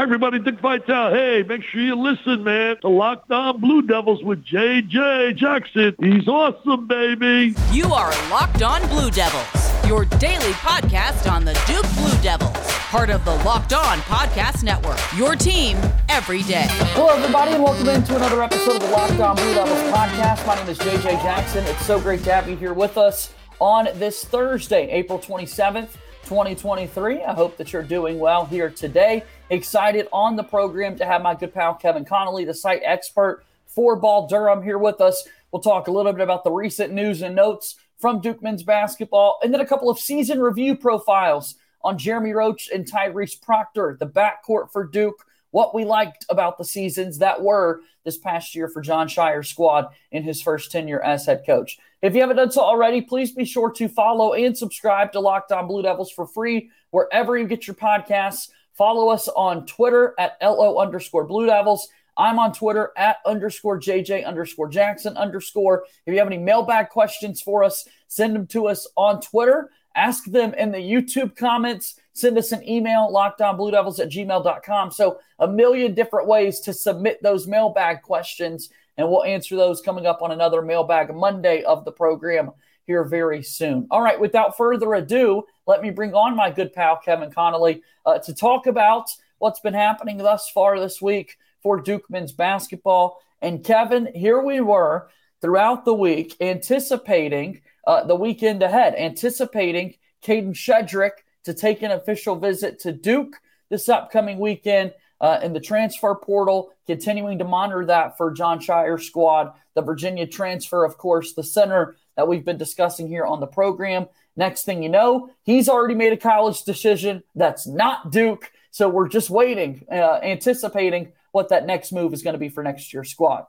Hi, everybody. Dick Vitale. Hey, make sure you listen, man. To Locked On Blue Devils with JJ Jackson. He's awesome, baby. You are Locked On Blue Devils, your daily podcast on the Duke Blue Devils, part of the Locked On Podcast Network. Your team every day. Hello, everybody, and welcome into another episode of the Locked On Blue Devils podcast. My name is JJ Jackson. It's so great to have you here with us on this Thursday, April 27th. 2023. I hope that you're doing well here today. Excited on the program to have my good pal Kevin Connelly, the site expert for Ball Durham, here with us. We'll talk a little bit about the recent news and notes from Duke men's basketball, and then a couple of season review profiles on Jeremy Roach and Tyrese Proctor, the backcourt for Duke, what we liked about the seasons that were this past year for Jon Scheyer's squad in his first tenure as head coach. If you haven't done so already, please be sure to follow and subscribe to Locked On Blue Devils for free wherever you get your podcasts. Follow us on Twitter at LO underscore Blue Devils. I'm on Twitter at underscore JJ underscore Jackson underscore. If you have any mailbag questions for us, send them to us on Twitter. Ask them in the YouTube comments. Send us an email, lockdownbluedevils at gmail.com. So, a million different ways to submit those mailbag questions and we'll answer those coming up on another mailbag Monday of the program here very soon. All right, without further ado, let me bring on my good pal Kevin Connelly uh, to talk about what's been happening thus far this week for Duke men's basketball. And Kevin, here we were throughout the week anticipating uh, the weekend ahead, anticipating Kadin Shedrick to take an official visit to Duke this upcoming weekend uh, in the transfer portal, continuing to monitor that for Jon Scheyer's squad. The Virginia transfer, of course, the center that we've been discussing here on the program. Next thing you know, he's already made a college decision that's not Duke. So we're just waiting, uh, anticipating what that next move is going to be for next year's squad.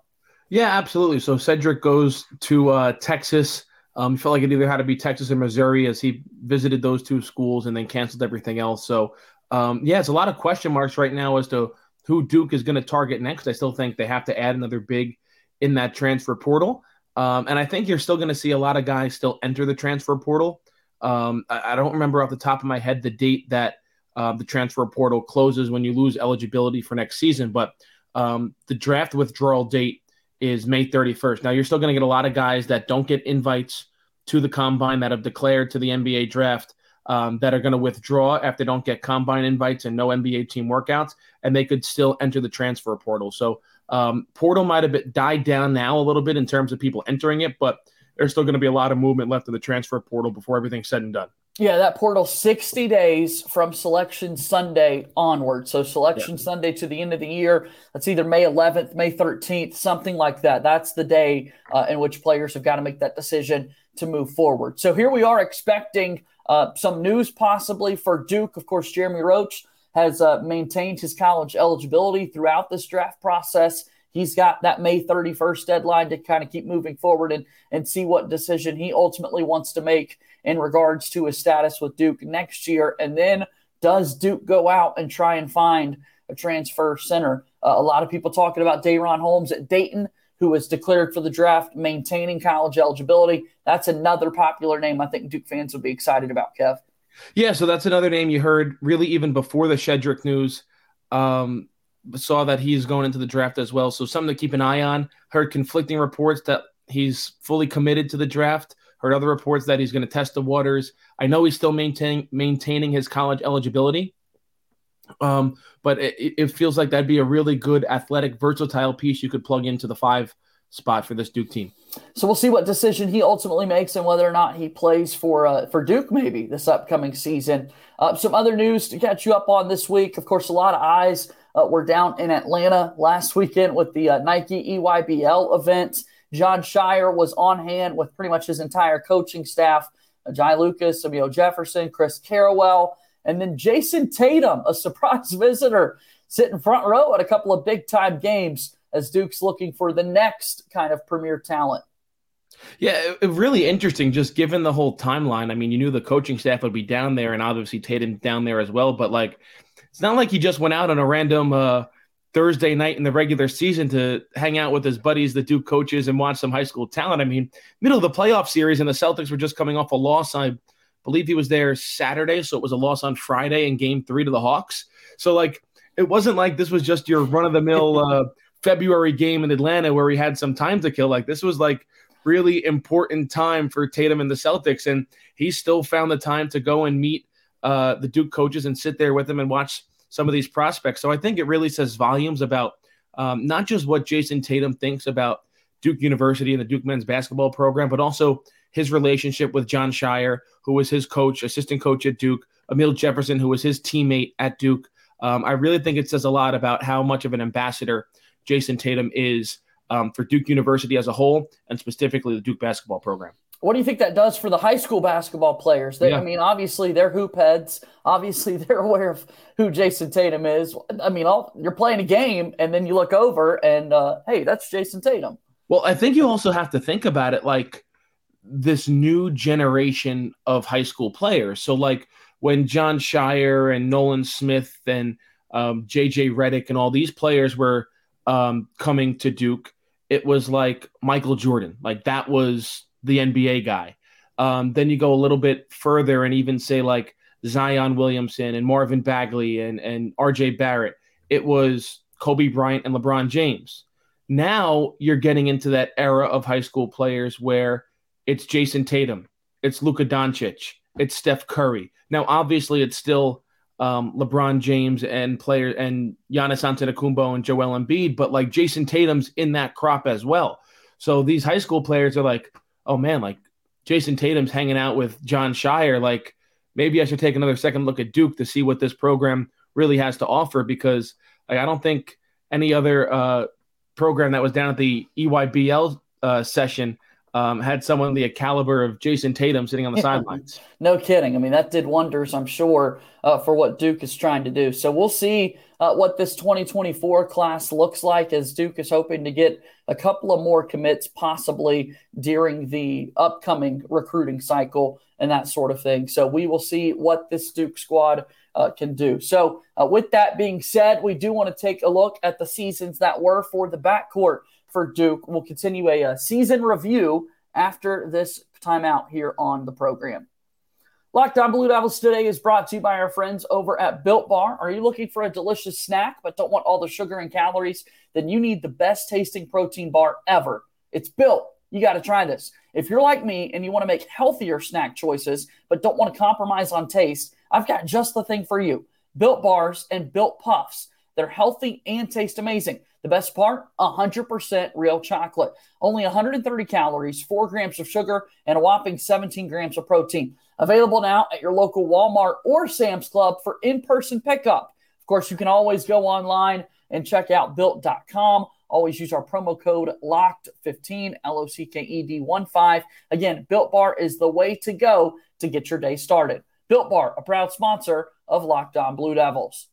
Yeah, absolutely. So Shedrick goes to uh, Texas. Um, felt like it either had to be Texas or Missouri as he visited those two schools and then canceled everything else. So um, yeah, it's a lot of question marks right now as to who Duke is going to target next. I still think they have to add another big in that transfer portal. Um, and I think you're still going to see a lot of guys still enter the transfer portal. Um, I, I, don't remember off the top of my head the date that uh, the transfer portal closes when you lose eligibility for next season, but um, the draft withdrawal date is May 31st. Now, you're still going to get a lot of guys that don't get invites to the combine that have declared to the NBA draft um, that are going to withdraw if they don't get combine invites and no NBA team workouts, and they could still enter the transfer portal. So um, portal might have died down now a little bit in terms of people entering it, but there's still going to be a lot of movement left in the transfer portal before everything's said and done. Yeah, that portal 60 days from selection Sunday onward. So selection yeah. Sunday to the end of the year. That's either May 11th, May 13th, something like that. That's the day uh, in which players have got to make that decision to move forward. So here we are expecting uh, some news possibly for Duke. Of course, Jeremy Roach has uh, maintained his college eligibility throughout this draft process. He's got that May 31st deadline to kind of keep moving forward and, and see what decision he ultimately wants to make in regards to his status with Duke next year. And then does Duke go out and try and find a transfer center? Uh, a lot of people talking about DaRon Holmes at Dayton who was declared for the draft, maintaining college eligibility. That's another popular name I think Duke fans would be excited about, Kev. Yeah, so that's another name you heard really even before the Shedrick news. Um, saw that he's going into the draft as well. So something to keep an eye on. Heard conflicting reports that he's fully committed to the draft. Heard other reports that he's going to test the waters. I know he's still maintaining maintaining his college eligibility. Um, but it, it, feels like that'd be a really good athletic, versatile piece you could plug into the five spot for this Duke team. So we'll see what decision he ultimately makes and whether or not he plays for uh, for Duke maybe this upcoming season. Uh, some other news to catch you up on this week. Of course, a lot of eyes uh, were down in Atlanta last weekend with the uh, Nike EYBL event. Jon Scheyer was on hand with pretty much his entire coaching staff: uh, Jai Lucas, Amile Jefferson, Chris Carrawell. And then Jayson Tatum, a surprise visitor, sitting front row at a couple of big time games as Duke's looking for the next kind of premier talent. Yeah, it, really interesting. Just given the whole timeline, I mean, you knew the coaching staff would be down there, and obviously Tatum down there as well. But like, it's not like he just went out on a random uh, Thursday night in the regular season to hang out with his buddies, the Duke coaches, and watch some high school talent. I mean, middle of the playoff series, and the Celtics were just coming off a loss. I believe he was there Saturday, so it was a loss on Friday in Game Three to the Hawks. So like it wasn't like this was just your run of the mill uh, February game in Atlanta where he had some time to kill. Like this was like really important time for Tatum and the Celtics, and he still found the time to go and meet uh, the Duke coaches and sit there with them and watch some of these prospects. So I think it really says volumes about um, not just what Jayson Tatum thinks about Duke University and the Duke men's basketball program, but also his relationship with Jon Scheyer, who was his coach, assistant coach at Duke, Amile Jefferson, who was his teammate at Duke. Um, I really think it says a lot about how much of an ambassador Jayson Tatum is um, for Duke University as a whole, and specifically the Duke basketball program. What do you think that does for the high school basketball players? They, yeah. I mean, obviously they're hoop heads. Obviously they're aware of who Jayson Tatum is. I mean, all, you're playing a game and then you look over and uh, hey, that's Jayson Tatum. Well, I think you also have to think about it like this new generation of high school players. So, like when Jon Scheyer and Nolan Smith and um, JJ Redick and all these players were um, coming to Duke, it was like Michael Jordan. Like that was the NBA guy. Um, then you go a little bit further and even say like Zion Williamson and Marvin Bagley and, and RJ Barrett. It was Kobe Bryant and LeBron James. Now you're getting into that era of high school players where it's Jayson Tatum, it's Luka Doncic, it's Steph Curry. Now, obviously, it's still um, LeBron James and player and Giannis Antetokounmpo and Joel Embiid, but like Jayson Tatum's in that crop as well. So these high school players are like, oh man, like Jayson Tatum's hanging out with Jon Scheyer. Like maybe I should take another second look at Duke to see what this program really has to offer because like, I don't think any other uh, program that was down at the EYBL uh, session um, had someone the caliber of Jayson Tatum sitting on the sidelines. No kidding. I mean, that did wonders, I'm sure, uh, for what Duke is trying to do. So we'll see uh, what this 2024 class looks like as Duke is hoping to get a couple of more commits possibly during the upcoming recruiting cycle and that sort of thing. So we will see what this Duke squad uh, can do. So, uh, with that being said, we do want to take a look at the seasons that were for the backcourt for Duke. We'll continue a, a season review after this timeout here on the program. Locked on Blue Devils today is brought to you by our friends over at Built Bar. Are you looking for a delicious snack but don't want all the sugar and calories? Then you need the best tasting protein bar ever. It's built. You got to try this. If you're like me and you want to make healthier snack choices but don't want to compromise on taste, I've got just the thing for you. Built bars and built puffs. They're healthy and taste amazing. The best part 100% real chocolate. Only 130 calories, 4 grams of sugar, and a whopping 17 grams of protein. Available now at your local Walmart or Sam's Club for in person pickup. Of course, you can always go online and check out built.com. Always use our promo code LOCKED15, L O C K E D 1 5. Again, Built Bar is the way to go to get your day started. Built Bar, a proud sponsor of Locked On Blue Devils.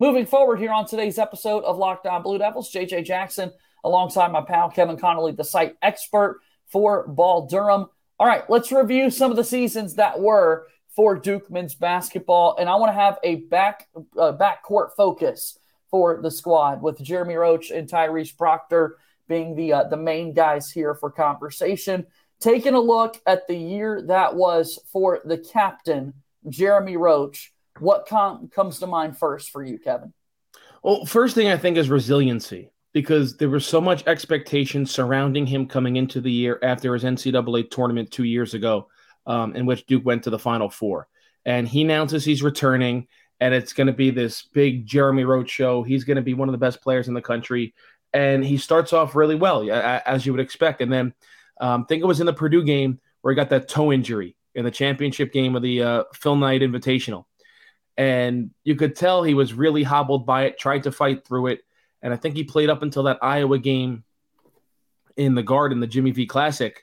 Moving forward here on today's episode of Locked On Blue Devils, JJ Jackson alongside my pal Kevin Connelly, the site expert for Ball Durham. All right, let's review some of the seasons that were for Duke men's basketball, and I want to have a back uh, backcourt focus for the squad with Jeremy Roach and Tyrese Proctor being the uh, the main guys here for conversation. Taking a look at the year that was for the captain Jeremy Roach what com- comes to mind first for you, Kevin? Well, first thing I think is resiliency because there was so much expectation surrounding him coming into the year after his NCAA tournament two years ago, um, in which Duke went to the Final Four. And he announces he's returning, and it's going to be this big Jeremy Roach show. He's going to be one of the best players in the country. And he starts off really well, as you would expect. And then um, I think it was in the Purdue game where he got that toe injury in the championship game of the uh, Phil Knight Invitational and you could tell he was really hobbled by it, tried to fight through it, and I think he played up until that Iowa game in the Garden, the Jimmy V Classic,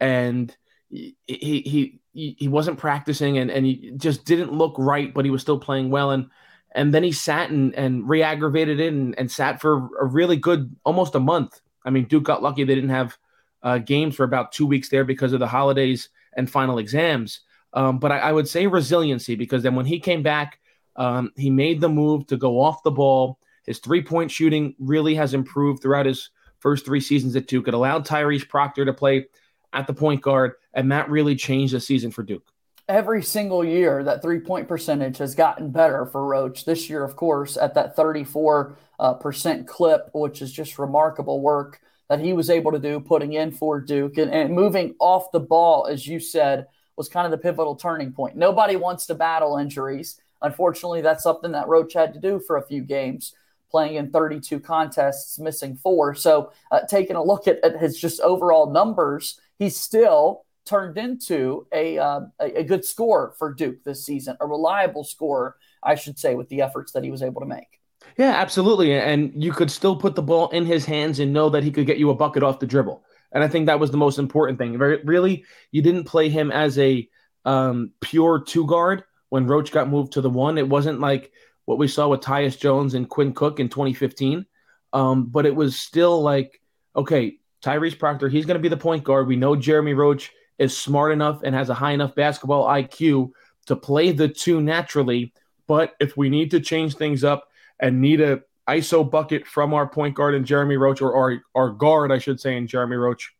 and he he he, wasn't practicing and, and he just didn't look right, but he was still playing well and and then he sat and, and re-aggravated it and, and sat for a really good almost a month. I mean, Duke got lucky they didn't have uh, games for about two weeks there because of the holidays and final exams. Um, but I, I, would say resiliency because then when he came back, um, he made the move to go off the ball. His three point shooting really has improved throughout his first three seasons at Duke. It allowed Tyrese Proctor to play at the point guard, and that really changed the season for Duke. Every single year, that three point percentage has gotten better for Roach. This year, of course, at that 34 uh, percent clip, which is just remarkable work that he was able to do putting in for Duke and, and moving off the ball, as you said, was kind of the pivotal turning point. Nobody wants to battle injuries. Unfortunately, that's something that Roach had to do for a few games, playing in 32 contests, missing four. So, uh, taking a look at, at, his just overall numbers, he's still turned into a, uh, a, good score for Duke this season, a reliable score, I should say, with the efforts that he was able to make. Yeah, absolutely. And you could still put the ball in his hands and know that he could get you a bucket off the dribble. And I think that was the most important thing. Really, you didn't play him as a um, pure two guard when Roach got moved to the one. It wasn't like what we saw with Tyus Jones and Quinn Cook in 2015. Um, but it was still like, okay, Tyrese Proctor, he's going to be the point guard. We know Jeremy Roach is smart enough and has a high enough basketball IQ to play the two naturally. But if we need to change things up and need a ISO bucket from our point guard and Jeremy Roach, or our, our guard, I should say, in Jeremy Roach,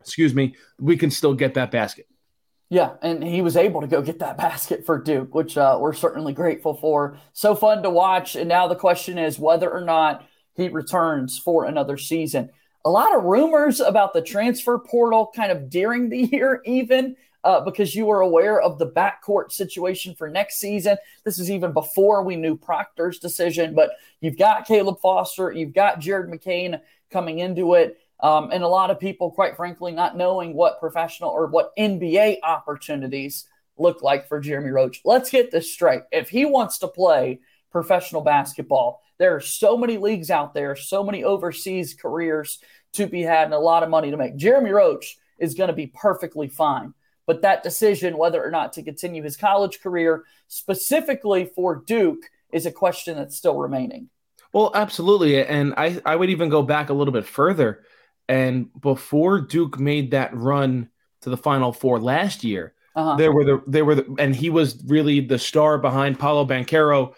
excuse me, we can still get that basket. Yeah, and he was able to go get that basket for Duke, which uh, we're certainly grateful for. So fun to watch. And now the question is whether or not he returns for another season. A lot of rumors about the transfer portal kind of during the year, even uh, because you were aware of the backcourt situation for next season. This is even before we knew Proctor's decision, but you've got Caleb Foster, you've got Jared McCain coming into it. Um, and a lot of people, quite frankly, not knowing what professional or what NBA opportunities look like for Jeremy Roach. Let's get this straight. If he wants to play professional basketball, there are so many leagues out there, so many overseas careers to be had, and a lot of money to make. Jeremy Roach is going to be perfectly fine. But that decision, whether or not to continue his college career, specifically for Duke, is a question that's still remaining. Well, absolutely. And I, I would even go back a little bit further. And before Duke made that run to the Final Four last year, uh-huh. there were the there were the, and he was really the star behind Paolo Banchero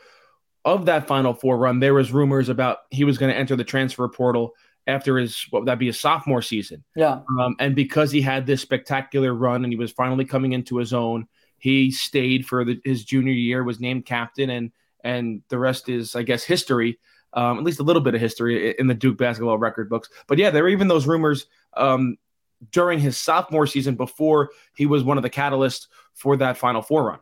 of that Final Four run. There was rumors about he was going to enter the transfer portal after his what would that be a sophomore season. Yeah. Um, and because he had this spectacular run and he was finally coming into his own, he stayed for the, his junior year, was named captain, and and the rest is, I guess, history. Um, at least a little bit of history in the Duke basketball record books. But yeah, there were even those rumors um, during his sophomore season before he was one of the catalysts for that Final Four run.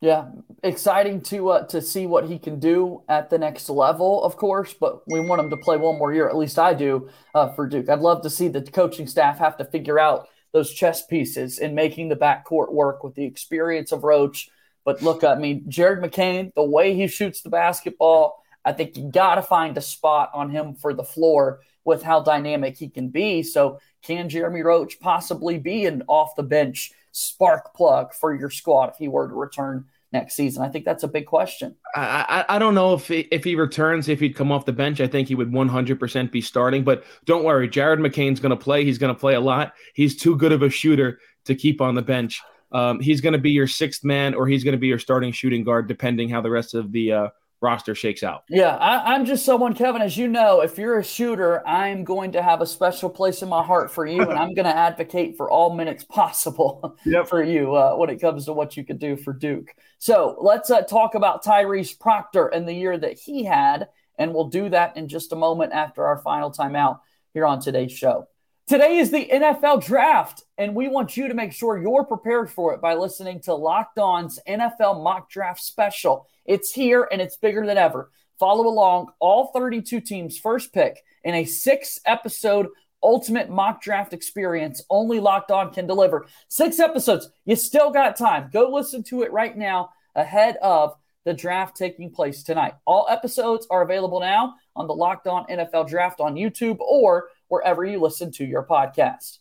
Yeah, exciting to uh, to see what he can do at the next level, of course. But we want him to play one more year, at least I do, uh, for Duke. I'd love to see the coaching staff have to figure out those chess pieces in making the backcourt work with the experience of Roach. But look, I mean, Jared McCain, the way he shoots the basketball, I think you got to find a spot on him for the floor with how dynamic he can be. So, can Jeremy Roach possibly be an off the bench spark plug for your squad if he were to return next season? I think that's a big question. I, I, I don't know if he, if he returns, if he'd come off the bench, I think he would 100% be starting. But don't worry, Jared McCain's going to play. He's going to play a lot. He's too good of a shooter to keep on the bench. Um, he's going to be your sixth man, or he's going to be your starting shooting guard, depending how the rest of the uh, roster shakes out. Yeah, I, am just someone, Kevin, as you know, if you're a shooter, I'm going to have a special place in my heart for you, and I'm going to advocate for all minutes possible yep. for you uh, when it comes to what you could do for Duke. So let's uh, talk about Tyrese Proctor and the year that he had, and we'll do that in just a moment after our final timeout here on today's show. Today is the NFL draft, and we want you to make sure you're prepared for it by listening to Locked On's NFL Mock Draft Special. It's here and it's bigger than ever. Follow along all 32 teams' first pick in a six episode ultimate mock draft experience only Locked On can deliver. Six episodes. You still got time. Go listen to it right now ahead of the draft taking place tonight. All episodes are available now on the Locked On NFL Draft on YouTube or wherever you listen to your podcast.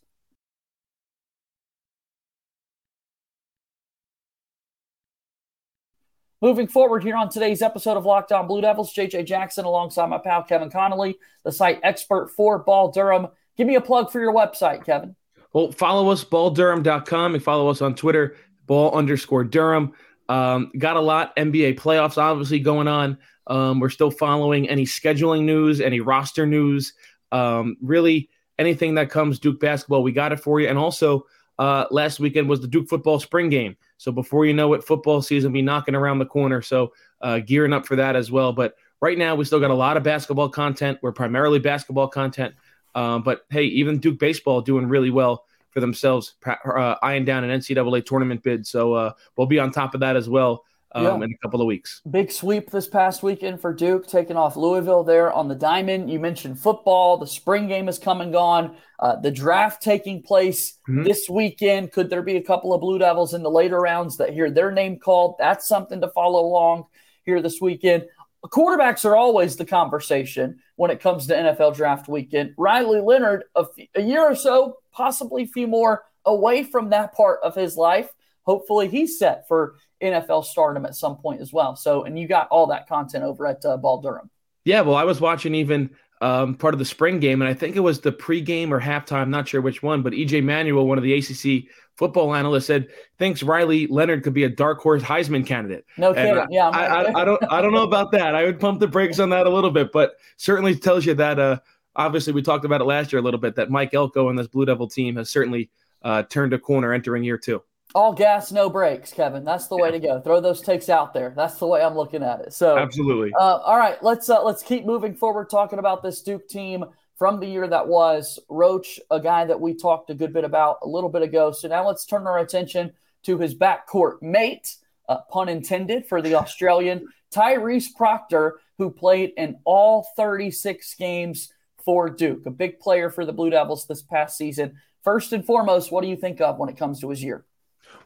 Moving forward here on today's episode of Locked On Blue Devils, JJ Jackson alongside my pal Kevin Connelly, the site expert for Ball Durham. Give me a plug for your website, Kevin. Well, follow us, balldurham.com, and follow us on Twitter, ball underscore Durham. Um, got a lot NBA playoffs obviously going on. Um, we're still following any scheduling news, any roster news. Um, really, anything that comes Duke basketball, we got it for you. And also, uh, last weekend was the Duke football spring game. So before you know it, football season be knocking around the corner. So uh, gearing up for that as well. But right now, we still got a lot of basketball content. We're primarily basketball content. Um, but hey, even Duke baseball doing really well for themselves, uh, eyeing down an NCAA tournament bid. So uh, we'll be on top of that as well um, yeah. in a couple of weeks. Big sweep this past weekend for Duke, taking off Louisville there on the diamond. You mentioned football. The spring game is come and gone. Uh, the draft taking place mm-hmm. this weekend. Could there be a couple of Blue Devils in the later rounds that hear their name called? That's something to follow along here this weekend. Quarterbacks are always the conversation when it comes to NFL draft weekend. Riley Leonard, a, f- a year or so, possibly a few more away from that part of his life. Hopefully, he's set for NFL stardom at some point as well. So, and you got all that content over at uh, Ball Durham. Yeah, well, I was watching even um, part of the spring game, and I think it was the pregame or halftime, not sure which one, but EJ Manuel, one of the ACC football analysts, said thinks Riley Leonard could be a dark horse Heisman candidate. No kidding. Yeah, I, I, I, don't, I don't know about that. I would pump the brakes on that a little bit, but certainly tells you that. Uh, obviously, we talked about it last year a little bit that Mike Elko and this Blue Devil team has certainly uh, turned a corner entering year two all gas, no brakes, Kevin. That's the way to go. Throw those takes out there. That's the way I'm looking at it. So absolutely. Uh, all right, let's uh, let's keep moving forward, talking about this Duke team from the year that was. Roach, a guy that we talked a good bit about a little bit ago. So now let's turn our attention to his backcourt mate, uh, pun intended, for the Australian Tyrese Proctor, who played in all 36 games for Duke, a big player for the Blue Devils this past season. First and foremost, what do you think of when it comes to his year?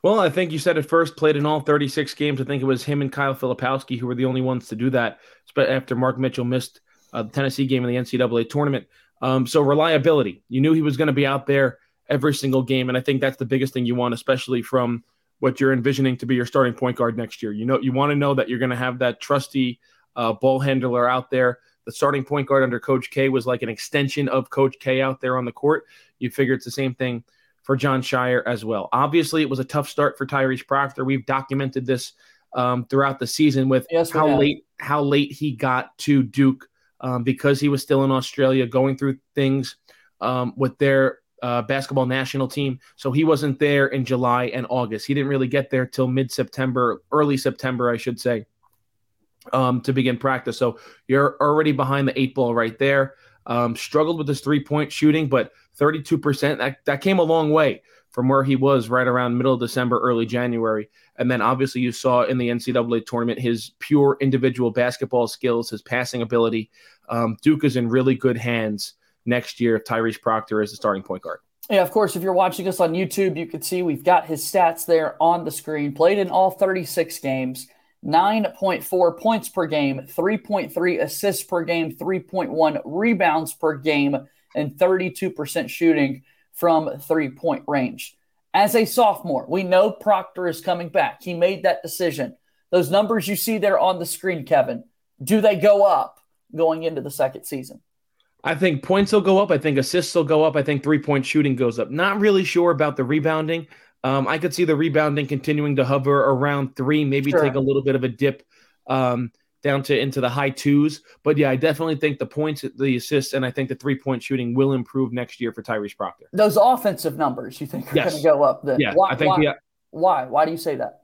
Well, I think you said at first, played in all 36 games. I think it was him and Kyle Filipowski who were the only ones to do that, But after Mark Mitchell missed uh, the Tennessee game in the NCAA tournament. Um, so reliability. You knew he was going to be out there every single game, and I think that's the biggest thing you want, especially from what you're envisioning to be your starting point guard next year. You know, you want to know that you're going to have that trusty uh, ball handler out there. The starting point guard under Coach K was like an extension of Coach K out there on the court. You figure it's the same thing for Jon Scheyer as well. Obviously, it was a tough start for Tyrese Proctor. We've documented this um, throughout the season with yes, how have. late how late he got to Duke um, because he was still in Australia going through things um, with their uh, basketball national team. So he wasn't there in July and August. He didn't really get there till mid September, early September, I should say, um, to begin practice. So you're already behind the eight ball right there. Um, struggled with his three point shooting, but 32%. That, that came a long way from where he was right around middle of December, early January. And then obviously you saw in the NCAA tournament his pure individual basketball skills, his passing ability. Um, Duke is in really good hands next year if Tyrese Proctor is the starting point guard. Yeah, of course, if you're watching us on YouTube, you can see we've got his stats there on the screen. Played in all 36 games, 9.4 points per game, 3.3 assists per game, 3.1 rebounds per game and 32% shooting from three point range. As a sophomore, we know Proctor is coming back. He made that decision. Those numbers you see there on the screen, Kevin, do they go up going into the second season? I think points will go up. I think assists will go up. I think three point shooting goes up. Not really sure about the rebounding. Um, I could see the rebounding continuing to hover around three, maybe sure. take a little bit of a dip. Um, down to into the high twos. But yeah, I definitely think the points, the assists, and I think the three point shooting will improve next year for Tyrese Proctor. Those offensive numbers you think are yes. going to go up? Then yeah, why, I think why, yeah. Why? Why do you say that?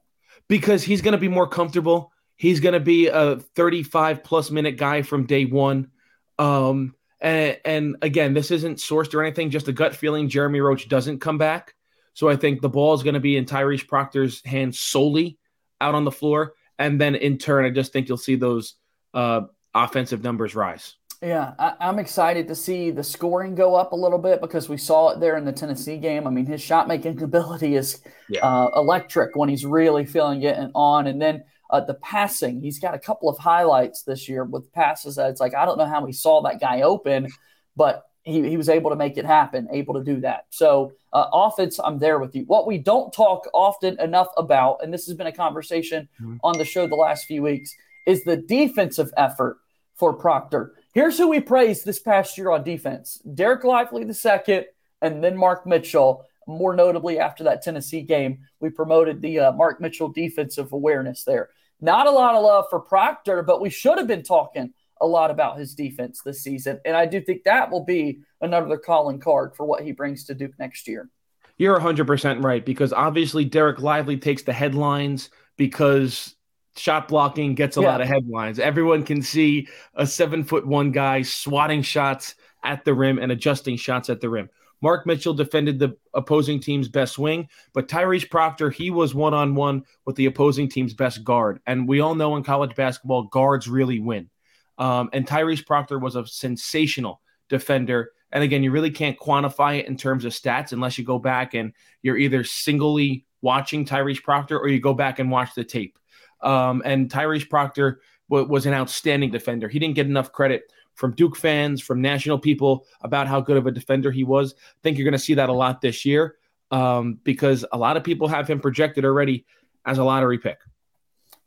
Because he's going to be more comfortable. He's going to be a 35 plus minute guy from day one. Um, and, and again, this isn't sourced or anything, just a gut feeling. Jeremy Roach doesn't come back. So I think the ball is going to be in Tyrese Proctor's hands solely out on the floor and then in turn, I just think you'll see those uh, offensive numbers rise. Yeah, I, am excited to see the scoring go up a little bit because we saw it there in the Tennessee game. I mean, his shot making ability is yeah. uh, electric when he's really feeling it and on. And then uh, the passing, he's got a couple of highlights this year with passes that it's like, I don't know how he saw that guy open, but he, he was able to make it happen, able to do that. So, uh, offense, I'm there with you. What we don't talk often enough about, and this has been a conversation mm-hmm. on the show the last few weeks, is the defensive effort for Proctor. Here's who we praised this past year on defense Dereck Lively the second, and then Mark Mitchell. More notably, after that Tennessee game, we promoted the uh, Mark Mitchell defensive awareness there. Not a lot of love for Proctor, but we should have been talking a lot about his defense this season. And I do think that will be another calling card for what he brings to Duke next year. You're 100% right because obviously Dereck Lively takes the headlines because shot blocking gets a yeah. lot of headlines. Everyone can see a seven foot one guy swatting shots at the rim and adjusting shots at the rim. Mark Mitchell defended the opposing team's best wing, but Tyrese Proctor, he was one on one with the opposing team's best guard. And we all know in college basketball, guards really win. Um, and Tyrese Proctor was a sensational defender. And again, you really can't quantify it in terms of stats unless you go back and you're either singly watching Tyrese Proctor or you go back and watch the tape. Um, and Tyrese Proctor w- was an outstanding defender. He didn't get enough credit from Duke fans, from national people about how good of a defender he was. I think you're going to see that a lot this year um, because a lot of people have him projected already as a lottery pick.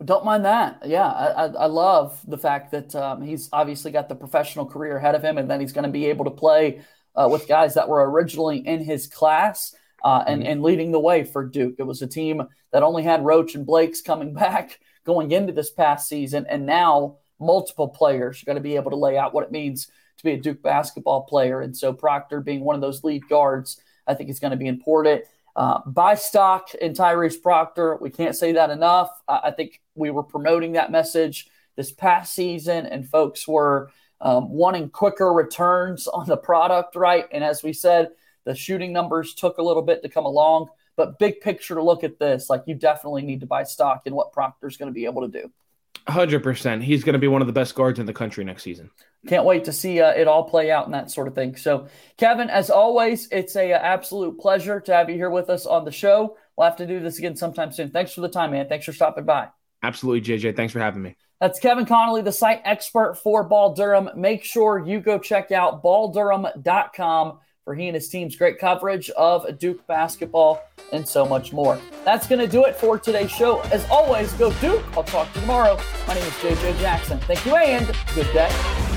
Don't mind that. Yeah, I, I love the fact that um, he's obviously got the professional career ahead of him, and then he's going to be able to play uh, with guys that were originally in his class uh, and, mm-hmm. and leading the way for Duke. It was a team that only had Roach and Blakes coming back going into this past season, and now multiple players are going to be able to lay out what it means to be a Duke basketball player. And so Proctor being one of those lead guards, I think is going to be important. Uh, buy stock in Tyrese Proctor. We can't say that enough. I, I think we were promoting that message this past season, and folks were um, wanting quicker returns on the product, right? And as we said, the shooting numbers took a little bit to come along. But big picture, to look at this. Like you definitely need to buy stock in what Proctor's going to be able to do. Hundred percent. He's going to be one of the best guards in the country next season. Can't wait to see uh, it all play out and that sort of thing. So, Kevin, as always, it's a uh, absolute pleasure to have you here with us on the show. We'll have to do this again sometime soon. Thanks for the time, man. Thanks for stopping by. Absolutely, JJ. Thanks for having me. That's Kevin Connelly, the site expert for Ball Durham. Make sure you go check out balldurham.com for he and his team's great coverage of Duke basketball and so much more. That's going to do it for today's show. As always, go Duke. I'll talk to you tomorrow. My name is JJ Jackson. Thank you and good day.